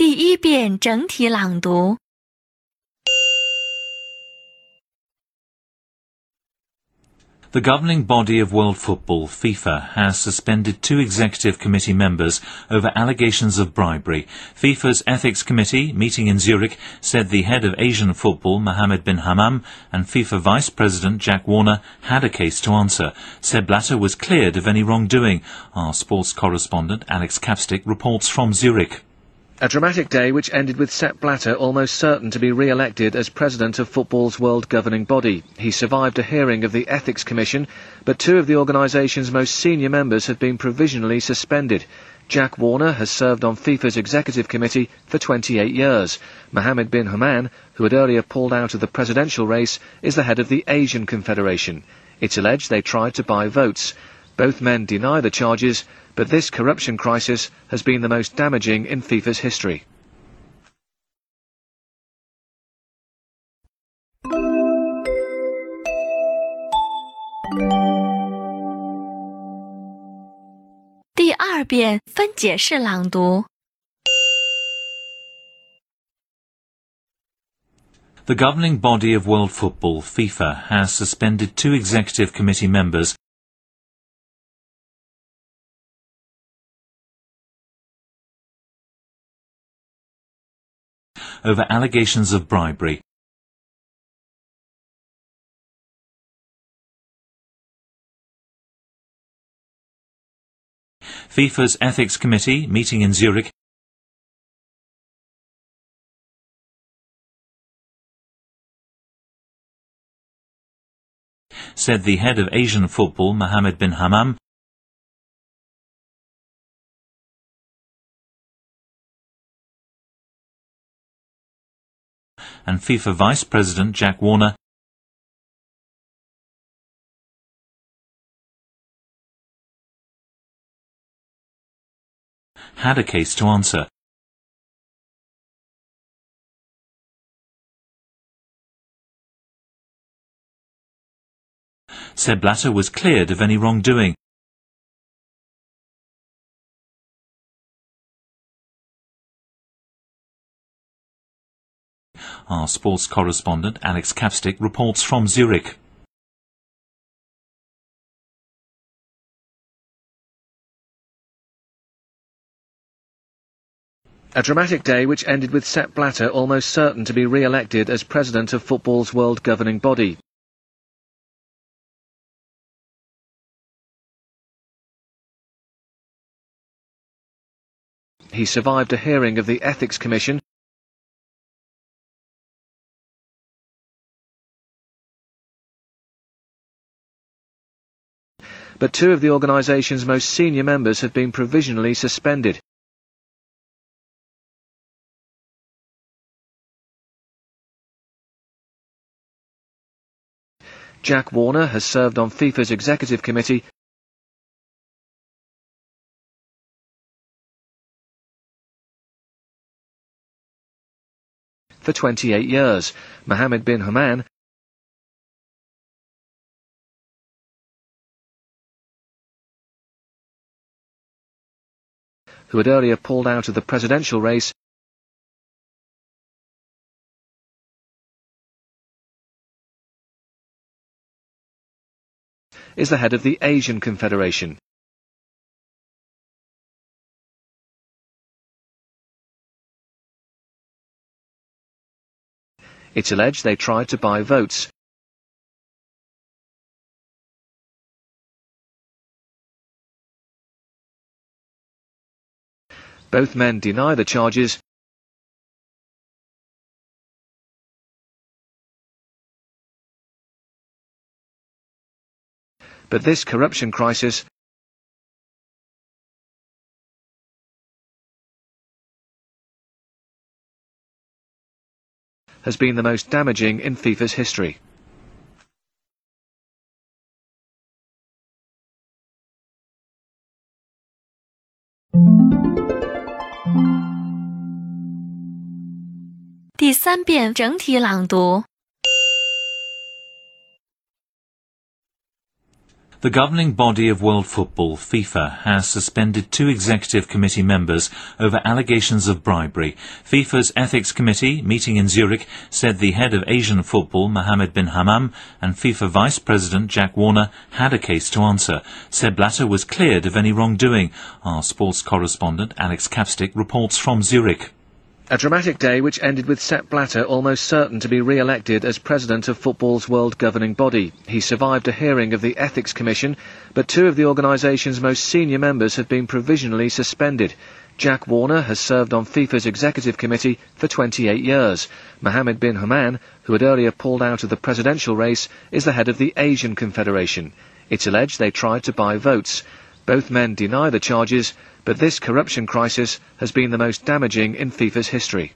第一遍整体朗读。The governing body of world football, FIFA, has suspended two executive committee members over allegations of bribery. FIFA's ethics committee, meeting in Zurich, said the head of Asian football, Mohammed bin Hammam, and FIFA vice president Jack Warner had a case to answer. Sepp Blatter was cleared of any wrongdoing. Our sports correspondent, Alex Capstick, reports from Zurich. A dramatic day which ended with Sepp Blatter almost certain to be re-elected as president of football's world governing body. He survived a hearing of the Ethics Commission, but two of the organisation's most senior members have been provisionally suspended. Jack Warner has served on FIFA's executive committee for 28 years. Mohammed bin Hammam, who had earlier pulled out of the presidential race, is the head of the Asian Confederation. It's alleged they tried to buy votes. Both men deny the charges, but this corruption crisis has been the most damaging in FIFA's history. The governing body of world football, FIFA, has suspended two executive committee members over allegations of bribery. FIFA's ethics committee, meeting in Zurich, said the head of Asian football, Mohammed bin Hammam, and FIFA Vice President Jack Warner had a case to answer. Sepp Blatter was cleared of any wrongdoing. Our sports correspondent Alex Capstick reports from Zurich. A dramatic day which ended with Sepp Blatter almost certain to be re-elected as president of football's world governing body. He survived a hearing of the Ethics Commission but two of the organisation's most senior members have been provisionally suspended. Jack Warner has served on FIFA's executive committee for 28 years. Mohammed bin Hammam who had earlier pulled out of the presidential race, is the head of the Asian Confederation. It's alleged they tried to buy votes. Both men deny the charges. But this corruption crisis has been the most damaging in FIFA's history. The governing body of world football, FIFA, has suspended two executive committee members over allegations of bribery. FIFA's ethics committee, meeting in Zurich, said the head of Asian football, Mohammed bin Hammam, and FIFA vice president Jack Warner had a case to answer. Sepp Blatter was cleared of any wrongdoing. Our sports correspondent, Alex Capstick, reports from Zurich. A dramatic day which ended with Sepp Blatter almost certain to be re-elected as president of football's world governing body. He survived a hearing of the Ethics Commission, but two of the organisation's most senior members have been provisionally suspended. Jack Warner has served on FIFA's executive committee for 28 years. Mohammed bin Hammam, who had earlier pulled out of the presidential race, is the head of the Asian Confederation. It's alleged they tried to buy votes. Both men deny the charges, but this corruption crisis has been the most damaging in FIFA's history.